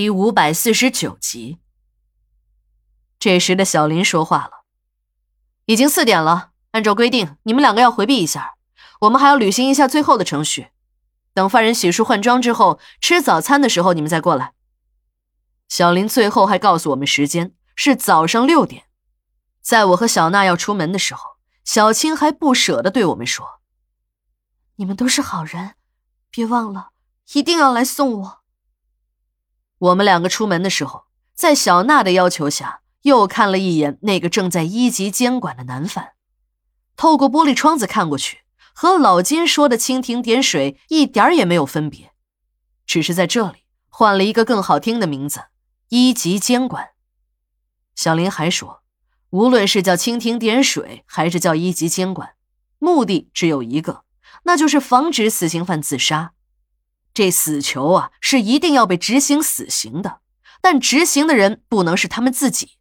第五百四十九集。这时的小林说话了：“已经四点了，按照规定，你们两个要回避一下，我们还要履行一下最后的程序。等犯人洗漱换装之后，吃早餐的时候，你们再过来。”小林最后还告诉我们时间是早上六点。在我和小娜要出门的时候，小青还不舍得对我们说：“你们都是好人，别忘了，一定要来送我。”我们两个出门的时候，在小娜的要求下，又看了一眼那个正在一级监管的男犯。透过玻璃窗子看过去，和老金说的蜻蜓点水一点也没有分别，只是在这里换了一个更好听的名字——一级监管。小林还说，无论是叫蜻蜓点水，还是叫一级监管，目的只有一个，那就是防止死刑犯自杀。这死囚啊，是一定要被执行死刑的，但执行的人不能是他们自己。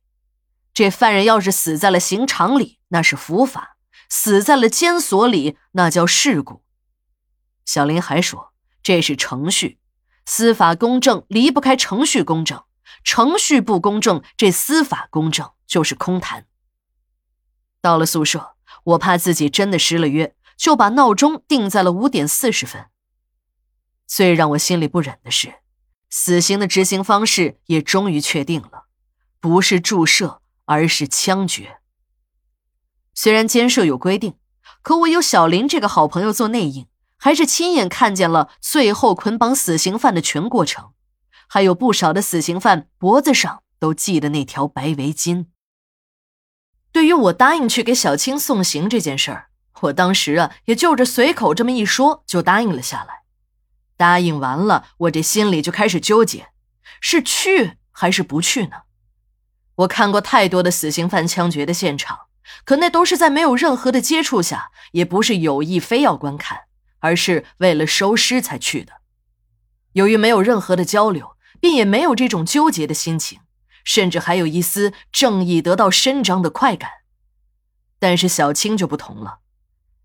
这犯人要是死在了刑场里，那是伏法；死在了监所里，那叫事故。小林还说，这是程序，司法公正离不开程序公正，程序不公正，这司法公正就是空谈。到了宿舍，我怕自己真的失了约，就把闹钟定在了五点四十分。最让我心里不忍的是，死刑的执行方式也终于确定了，不是注射，而是枪决。虽然监舍有规定，可我有小林这个好朋友做内应，还是亲眼看见了最后捆绑死刑犯的全过程，还有不少的死刑犯脖子上都系的那条白围巾。对于我答应去给小青送行这件事儿，我当时啊，也就着随口这么一说，就答应了下来。答应完了，我这心里就开始纠结，是去还是不去呢？我看过太多的死刑犯枪决的现场，可那都是在没有任何的接触下，也不是有意非要观看，而是为了收尸才去的。由于没有任何的交流，便也没有这种纠结的心情，甚至还有一丝正义得到伸张的快感。但是小青就不同了，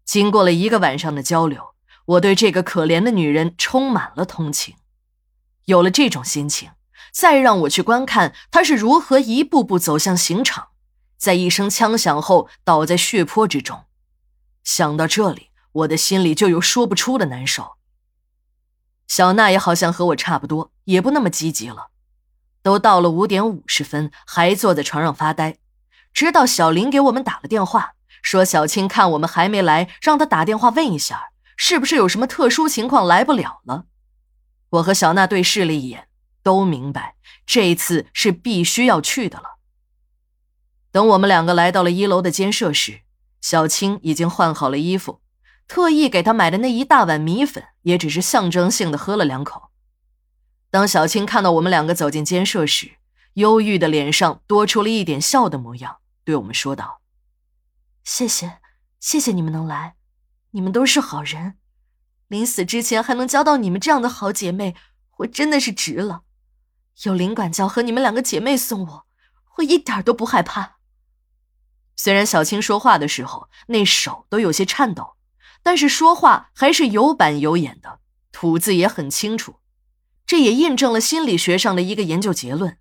经过了一个晚上的交流。我对这个可怜的女人充满了同情，有了这种心情，再让我去观看她是如何一步步走向刑场，在一声枪响后倒在血泊之中。想到这里，我的心里就有说不出的难受。小娜也好像和我差不多，也不那么积极了。都到了五点五十分，还坐在床上发呆，直到小林给我们打了电话，说小青看我们还没来，让他打电话问一下。是不是有什么特殊情况来不了了？我和小娜对视了一眼，都明白这一次是必须要去的了。等我们两个来到了一楼的监舍时，小青已经换好了衣服，特意给她买的那一大碗米粉也只是象征性的喝了两口。当小青看到我们两个走进监舍时，忧郁的脸上多出了一点笑的模样，对我们说道：“谢谢，谢谢你们能来。”你们都是好人，临死之前还能交到你们这样的好姐妹，我真的是值了。有林管教和你们两个姐妹送我，我一点都不害怕。虽然小青说话的时候那手都有些颤抖，但是说话还是有板有眼的，吐字也很清楚。这也印证了心理学上的一个研究结论：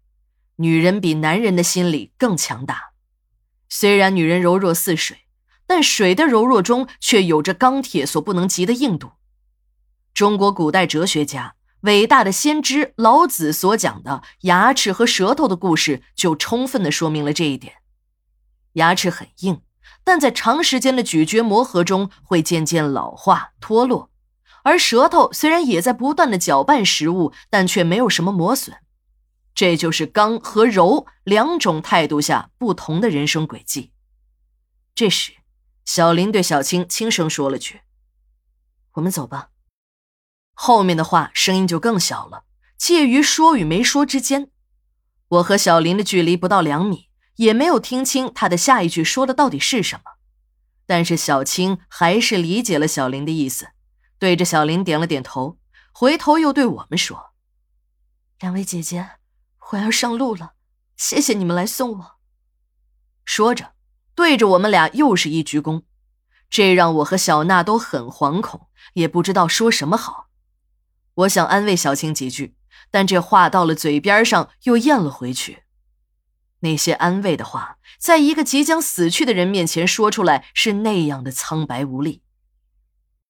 女人比男人的心理更强大。虽然女人柔弱似水。但水的柔弱中却有着钢铁所不能及的硬度。中国古代哲学家、伟大的先知老子所讲的牙齿和舌头的故事，就充分的说明了这一点。牙齿很硬，但在长时间的咀嚼磨合中会渐渐老化脱落；而舌头虽然也在不断的搅拌食物，但却没有什么磨损。这就是刚和柔两种态度下不同的人生轨迹。这时。小林对小青轻声说了句：“我们走吧。”后面的话声音就更小了，介于说与没说之间。我和小林的距离不到两米，也没有听清他的下一句说的到底是什么。但是小青还是理解了小林的意思，对着小林点了点头，回头又对我们说：“两位姐姐，我要上路了，谢谢你们来送我。”说着。对着我们俩又是一鞠躬，这让我和小娜都很惶恐，也不知道说什么好。我想安慰小青几句，但这话到了嘴边上又咽了回去。那些安慰的话，在一个即将死去的人面前说出来是那样的苍白无力。